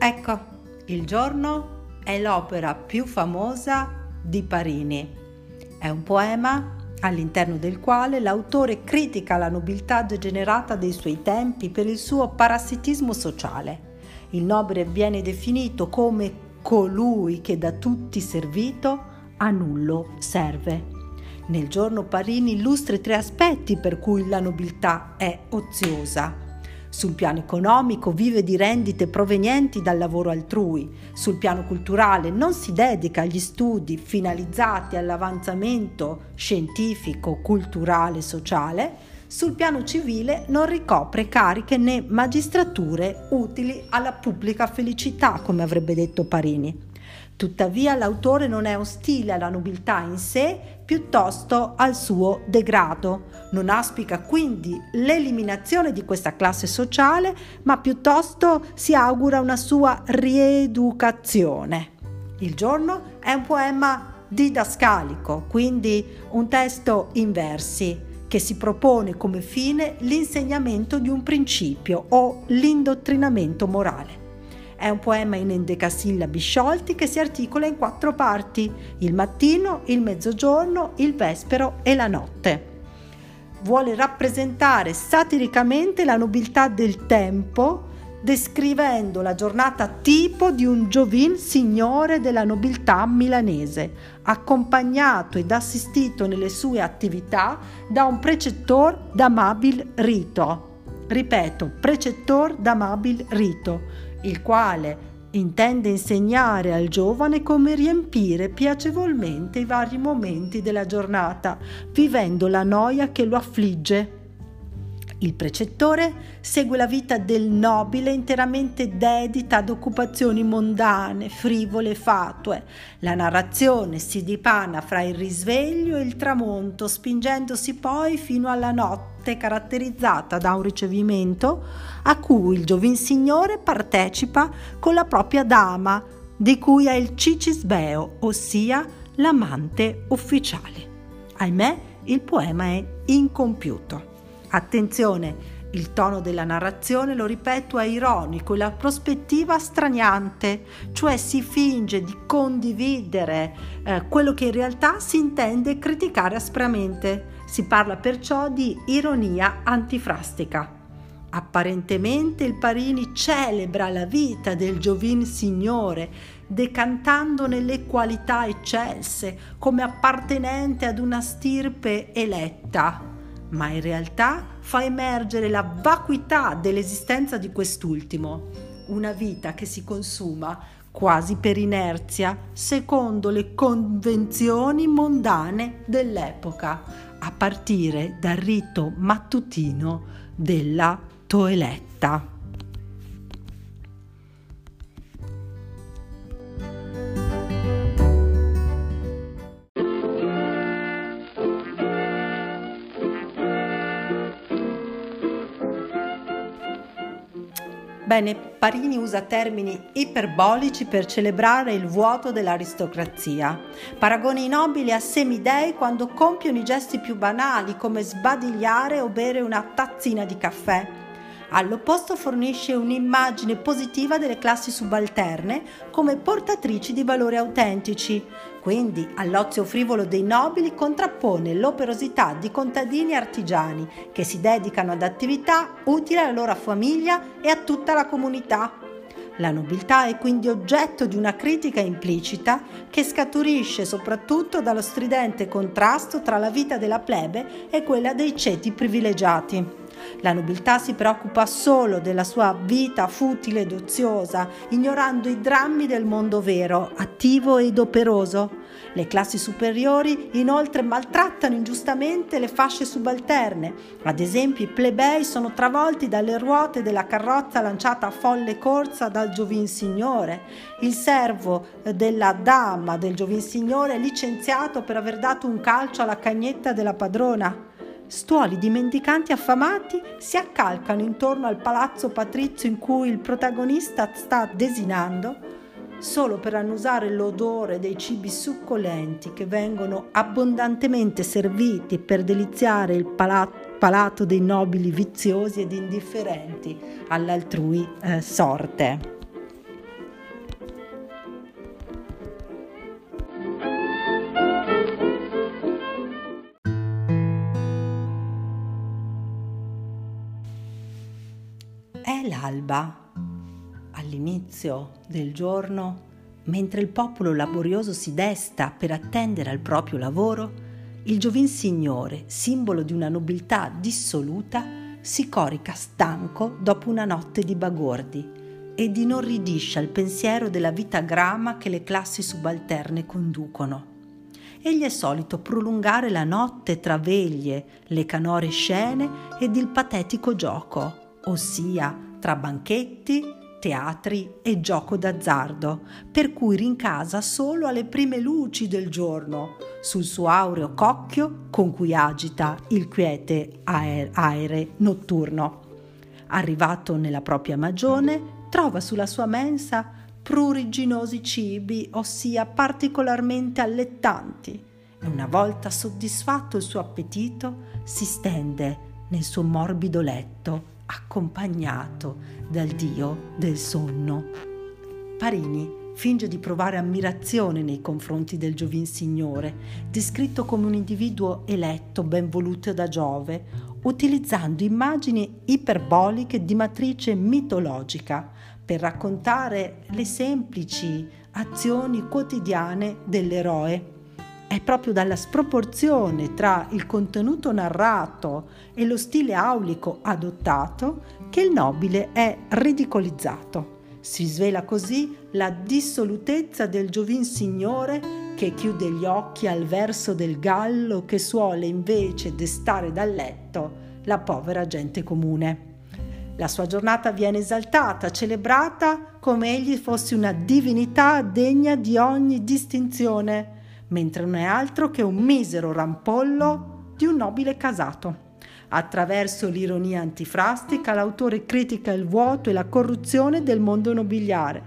Ecco, il giorno è l'opera più famosa di Parini. È un poema all'interno del quale l'autore critica la nobiltà degenerata dei suoi tempi per il suo parassitismo sociale. Il nobile viene definito come colui che da tutti servito a nullo serve. Nel giorno Parini illustra tre aspetti per cui la nobiltà è oziosa sul piano economico vive di rendite provenienti dal lavoro altrui, sul piano culturale non si dedica agli studi finalizzati all'avanzamento scientifico, culturale e sociale, sul piano civile non ricopre cariche né magistrature utili alla pubblica felicità, come avrebbe detto Parini. Tuttavia l'autore non è ostile alla nobiltà in sé, piuttosto al suo degrado. Non auspica quindi l'eliminazione di questa classe sociale, ma piuttosto si augura una sua rieducazione. Il giorno è un poema didascalico, quindi un testo in versi che si propone come fine l'insegnamento di un principio o l'indottrinamento morale. È un poema in endecasillabi sciolti che si articola in quattro parti, il mattino, il mezzogiorno, il vespero e la notte. Vuole rappresentare satiricamente la nobiltà del tempo, descrivendo la giornata tipo di un giovin signore della nobiltà milanese, accompagnato ed assistito nelle sue attività da un precettor d'amabil rito. Ripeto, precettor d'amabil rito, il quale intende insegnare al giovane come riempire piacevolmente i vari momenti della giornata, vivendo la noia che lo affligge il precettore segue la vita del nobile interamente dedita ad occupazioni mondane, frivole e fatue. La narrazione si dipana fra il risveglio e il tramonto, spingendosi poi fino alla notte caratterizzata da un ricevimento a cui il giovin signore partecipa con la propria dama, di cui è il cicisbeo, ossia l'amante ufficiale. Ahimè, il poema è incompiuto. Attenzione, il tono della narrazione, lo ripeto, è ironico e la prospettiva straniante, cioè si finge di condividere eh, quello che in realtà si intende criticare aspramente. Si parla perciò di ironia antifrastica. Apparentemente il Parini celebra la vita del giovin signore, decantandone le qualità eccelse come appartenente ad una stirpe eletta ma in realtà fa emergere la vacuità dell'esistenza di quest'ultimo, una vita che si consuma quasi per inerzia, secondo le convenzioni mondane dell'epoca, a partire dal rito mattutino della toeletta. Bene, Parini usa termini iperbolici per celebrare il vuoto dell'aristocrazia. Paragona i nobili a semidei quando compiono i gesti più banali come sbadigliare o bere una tazzina di caffè. All'opposto fornisce un'immagine positiva delle classi subalterne come portatrici di valori autentici. Quindi all'ozio frivolo dei nobili contrappone l'operosità di contadini e artigiani che si dedicano ad attività utili alla loro famiglia e a tutta la comunità. La nobiltà è quindi oggetto di una critica implicita che scaturisce soprattutto dallo stridente contrasto tra la vita della plebe e quella dei ceti privilegiati. La nobiltà si preoccupa solo della sua vita futile ed oziosa, ignorando i drammi del mondo vero, attivo ed operoso. Le classi superiori inoltre maltrattano ingiustamente le fasce subalterne. Ad esempio i plebei sono travolti dalle ruote della carrozza lanciata a folle corsa dal giovinsignore. Il servo della dama del giovinsignore è licenziato per aver dato un calcio alla cagnetta della padrona. Stuoli di mendicanti affamati si accalcano intorno al palazzo patrizio in cui il protagonista sta desinando, solo per annusare l'odore dei cibi succolenti che vengono abbondantemente serviti per deliziare il palato palato dei nobili viziosi ed indifferenti all'altrui eh, sorte. È l'alba. All'inizio del giorno, mentre il popolo laborioso si desta per attendere al proprio lavoro, il giovin signore, simbolo di una nobiltà dissoluta, si corica stanco dopo una notte di bagordi ed inorridisce al pensiero della vita grama che le classi subalterne conducono egli è solito prolungare la notte tra veglie, le canore scene ed il patetico gioco, ossia tra banchetti, teatri e gioco d'azzardo, per cui rincasa solo alle prime luci del giorno, sul suo aureo cocchio con cui agita il quiete aere notturno. Arrivato nella propria magione, trova sulla sua mensa pruriginosi cibi, ossia particolarmente allettanti, e una volta soddisfatto il suo appetito si stende nel suo morbido letto accompagnato dal dio del sonno. Parini finge di provare ammirazione nei confronti del giovin signore, descritto come un individuo eletto, ben voluto da Giove, utilizzando immagini iperboliche di matrice mitologica, per raccontare le semplici azioni quotidiane dell'eroe. È proprio dalla sproporzione tra il contenuto narrato e lo stile aulico adottato che il nobile è ridicolizzato. Si svela così la dissolutezza del giovin signore che chiude gli occhi al verso del gallo che suole invece destare dal letto la povera gente comune. La sua giornata viene esaltata, celebrata come egli fosse una divinità degna di ogni distinzione, mentre non è altro che un misero rampollo di un nobile casato. Attraverso l'ironia antifrastica l'autore critica il vuoto e la corruzione del mondo nobiliare,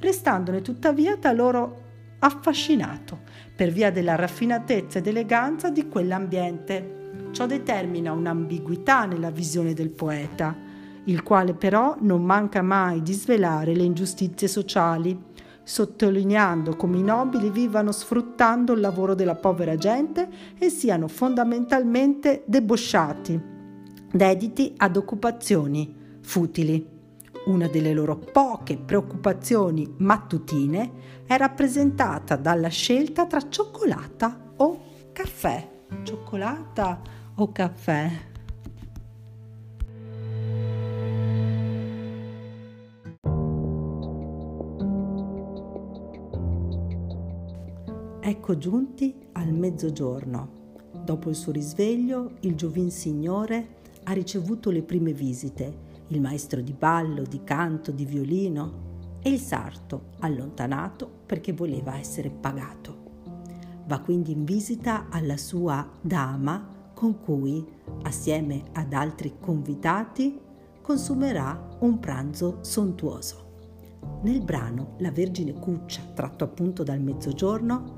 restandone tuttavia taloro affascinato per via della raffinatezza ed eleganza di quell'ambiente. Ciò determina un'ambiguità nella visione del poeta il quale però non manca mai di svelare le ingiustizie sociali, sottolineando come i nobili vivano sfruttando il lavoro della povera gente e siano fondamentalmente debosciati, dediti ad occupazioni futili. Una delle loro poche preoccupazioni mattutine è rappresentata dalla scelta tra cioccolata o caffè. Cioccolata o caffè? Ecco giunti al mezzogiorno. Dopo il suo risveglio, il giovin signore ha ricevuto le prime visite, il maestro di ballo, di canto, di violino e il sarto, allontanato perché voleva essere pagato. Va quindi in visita alla sua dama con cui, assieme ad altri convitati, consumerà un pranzo sontuoso. Nel brano La Vergine Cuccia, tratto appunto dal mezzogiorno,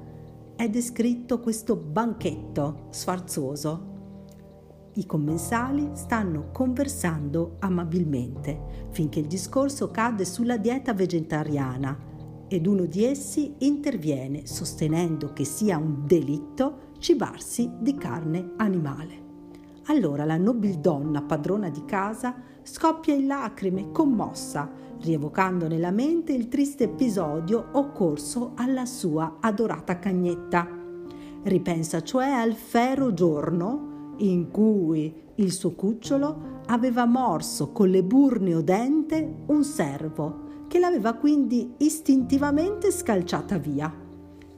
è descritto questo banchetto sfarzoso. I commensali stanno conversando amabilmente finché il discorso cade sulla dieta vegetariana ed uno di essi interviene sostenendo che sia un delitto cibarsi di carne animale. Allora la nobildonna padrona di casa scoppia in lacrime commossa rievocando nella mente il triste episodio occorso alla sua adorata cagnetta. Ripensa cioè al fero giorno in cui il suo cucciolo aveva morso con le burnio dente un servo che l'aveva quindi istintivamente scalciata via.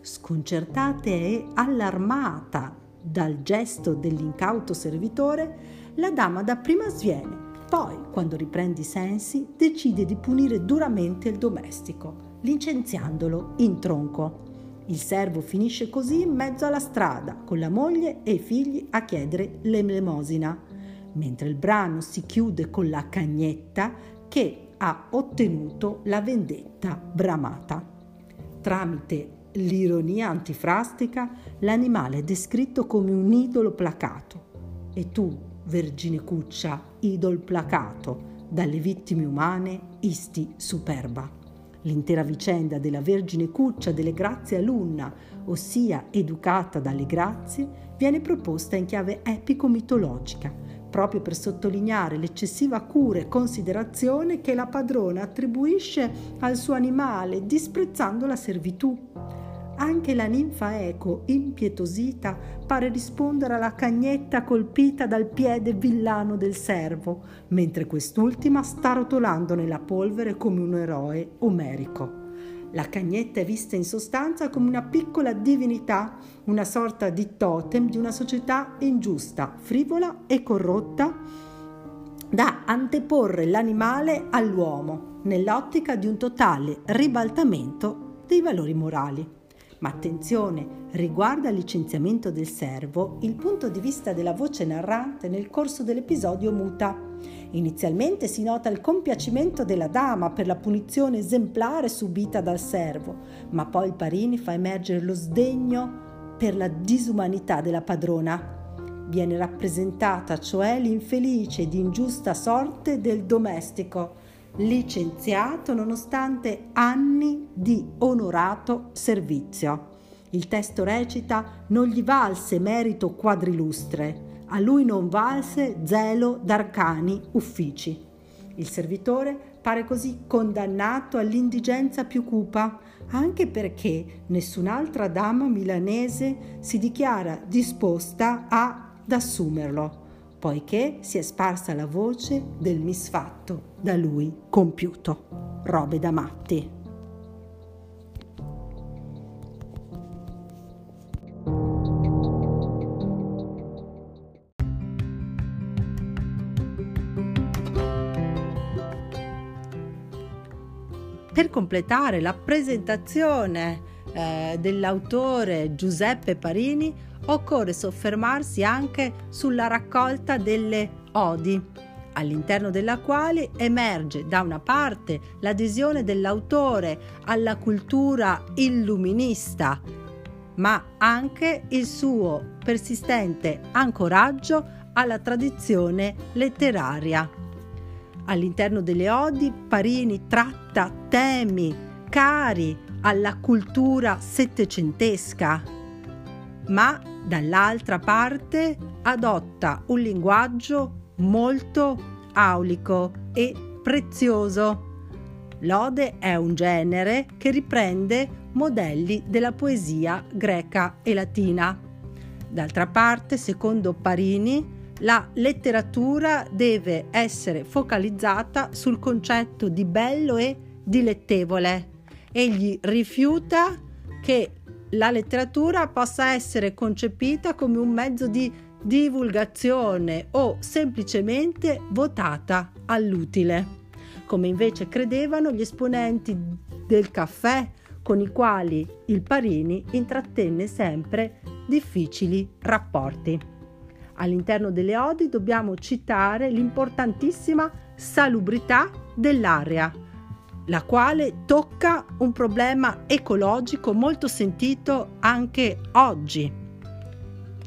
Sconcertata e allarmata dal gesto dell'incauto servitore, la dama dapprima sviene poi, quando riprende i sensi, decide di punire duramente il domestico, licenziandolo in tronco. Il servo finisce così in mezzo alla strada, con la moglie e i figli a chiedere l'elemosina, mentre il brano si chiude con la cagnetta che ha ottenuto la vendetta bramata. Tramite l'ironia antifrastica, l'animale è descritto come un idolo placato. E tu, Vergine Cuccia, idol placato, dalle vittime umane, isti superba. L'intera vicenda della Vergine Cuccia delle grazie alunna, ossia educata dalle grazie, viene proposta in chiave epico-mitologica, proprio per sottolineare l'eccessiva cura e considerazione che la padrona attribuisce al suo animale, disprezzando la servitù. Anche la ninfa Eco, impietosita, pare rispondere alla cagnetta colpita dal piede villano del servo, mentre quest'ultima sta rotolando nella polvere come un eroe omerico. La cagnetta è vista in sostanza come una piccola divinità, una sorta di totem di una società ingiusta, frivola e corrotta, da anteporre l'animale all'uomo, nell'ottica di un totale ribaltamento dei valori morali. Ma attenzione, riguardo al licenziamento del servo, il punto di vista della voce narrante nel corso dell'episodio muta. Inizialmente si nota il compiacimento della dama per la punizione esemplare subita dal servo, ma poi il Parini fa emergere lo sdegno per la disumanità della padrona. Viene rappresentata cioè l'infelice ed ingiusta sorte del domestico, licenziato nonostante anni di onorato servizio. Il testo recita non gli valse merito quadrilustre, a lui non valse zelo d'arcani uffici. Il servitore pare così condannato all'indigenza più cupa, anche perché nessun'altra dama milanese si dichiara disposta ad assumerlo poiché si è sparsa la voce del misfatto da lui compiuto. Robe da matti. Per completare la presentazione eh, dell'autore Giuseppe Parini occorre soffermarsi anche sulla raccolta delle odi, all'interno della quale emerge da una parte l'adesione dell'autore alla cultura illuminista, ma anche il suo persistente ancoraggio alla tradizione letteraria. All'interno delle odi Parini tratta temi cari alla cultura settecentesca, ma dall'altra parte adotta un linguaggio molto aulico e prezioso. L'ode è un genere che riprende modelli della poesia greca e latina. D'altra parte, secondo Parini, la letteratura deve essere focalizzata sul concetto di bello e dilettevole. Egli rifiuta che la letteratura possa essere concepita come un mezzo di divulgazione o semplicemente votata all'utile, come invece credevano gli esponenti del caffè con i quali il Parini intrattenne sempre difficili rapporti. All'interno delle odi dobbiamo citare l'importantissima salubrità dell'aria, la quale tocca un problema ecologico molto sentito anche oggi.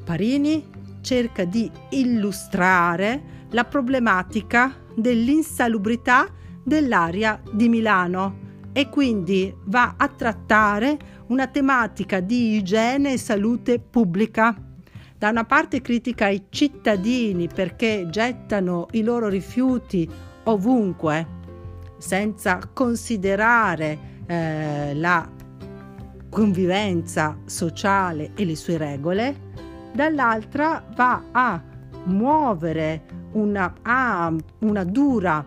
Parini cerca di illustrare la problematica dell'insalubrità dell'aria di Milano e quindi va a trattare una tematica di igiene e salute pubblica. Da una parte critica i cittadini perché gettano i loro rifiuti ovunque, senza considerare eh, la convivenza sociale e le sue regole, dall'altra va a muovere una, una dura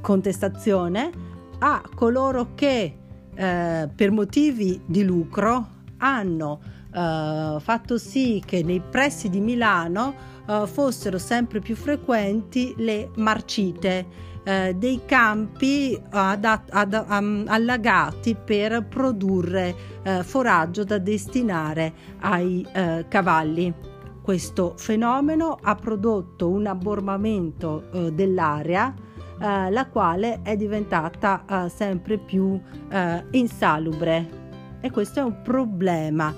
contestazione a coloro che eh, per motivi di lucro hanno eh, fatto sì che nei pressi di Milano eh, fossero sempre più frequenti le marcite eh, dei campi ad, ad, um, allagati per produrre eh, foraggio da destinare ai eh, cavalli. Questo fenomeno ha prodotto un abbormamento eh, dell'area eh, la quale è diventata eh, sempre più insalubre e questo è un problema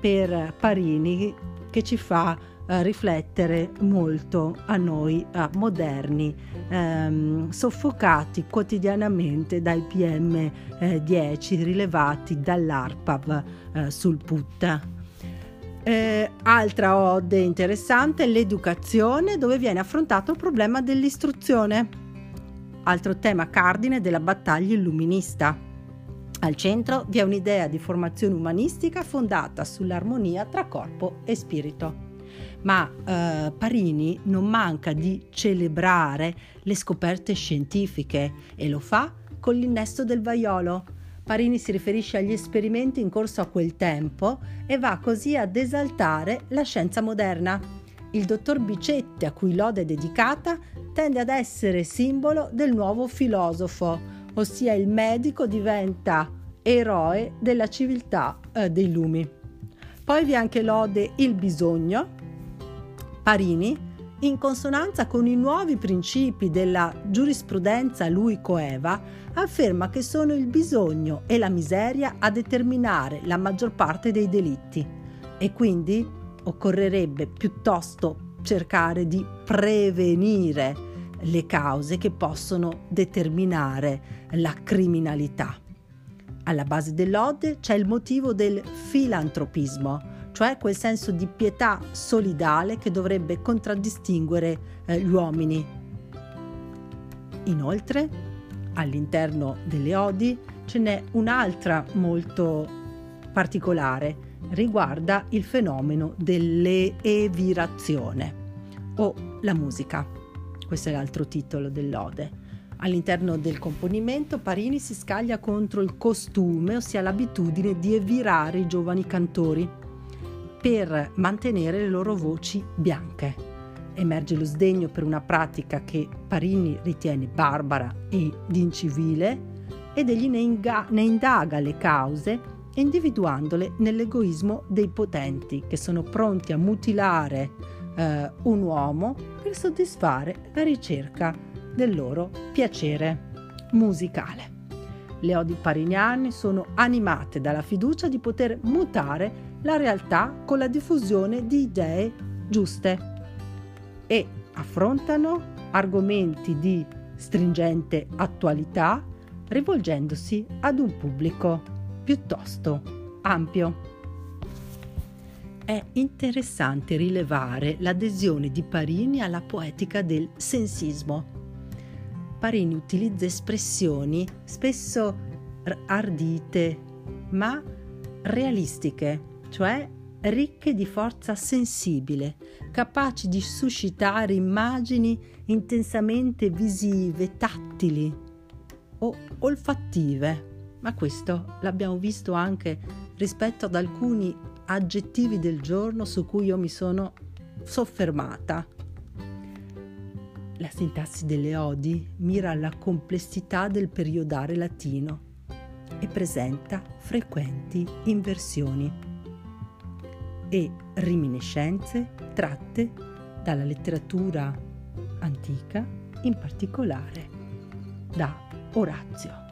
per Parini che ci fa eh, riflettere molto a noi a moderni, ehm, soffocati quotidianamente dai PM10 eh, rilevati dall'ARPAV eh, sul PUT. Eh, altra ode interessante, l'educazione, dove viene affrontato il problema dell'istruzione. Altro tema cardine della battaglia illuminista. Al centro vi è un'idea di formazione umanistica fondata sull'armonia tra corpo e spirito. Ma eh, Parini non manca di celebrare le scoperte scientifiche e lo fa con l'innesto del vaiolo, Parini si riferisce agli esperimenti in corso a quel tempo e va così ad esaltare la scienza moderna. Il dottor Bicetti, a cui l'ode è dedicata, tende ad essere simbolo del nuovo filosofo, ossia il medico diventa eroe della civiltà eh, dei lumi. Poi vi è anche l'ode Il bisogno. Parini, in consonanza con i nuovi principi della giurisprudenza lui coeva, afferma che sono il bisogno e la miseria a determinare la maggior parte dei delitti e quindi occorrerebbe piuttosto cercare di prevenire le cause che possono determinare la criminalità. Alla base dell'ode c'è il motivo del filantropismo, cioè quel senso di pietà solidale che dovrebbe contraddistinguere eh, gli uomini. Inoltre, all'interno delle odi ce n'è un'altra molto particolare, riguarda il fenomeno dell'evirazione o la musica. Questo è l'altro titolo dell'ode. All'interno del componimento Parini si scaglia contro il costume, ossia l'abitudine di evirare i giovani cantori per mantenere le loro voci bianche emerge lo sdegno per una pratica che Parini ritiene barbara ed incivile ed egli ne, inga- ne indaga le cause individuandole nell'egoismo dei potenti che sono pronti a mutilare eh, un uomo per soddisfare la ricerca del loro piacere musicale. Le odi pariniane sono animate dalla fiducia di poter mutare la realtà con la diffusione di idee giuste e affrontano argomenti di stringente attualità rivolgendosi ad un pubblico piuttosto ampio. È interessante rilevare l'adesione di Parini alla poetica del sensismo. Parini utilizza espressioni spesso ardite ma realistiche, cioè ricche di forza sensibile, capaci di suscitare immagini intensamente visive, tattili o olfattive. Ma questo l'abbiamo visto anche rispetto ad alcuni aggettivi del giorno su cui io mi sono soffermata. La sintassi delle odi mira alla complessità del periodare latino e presenta frequenti inversioni e riminiscenze tratte dalla letteratura antica, in particolare da Orazio.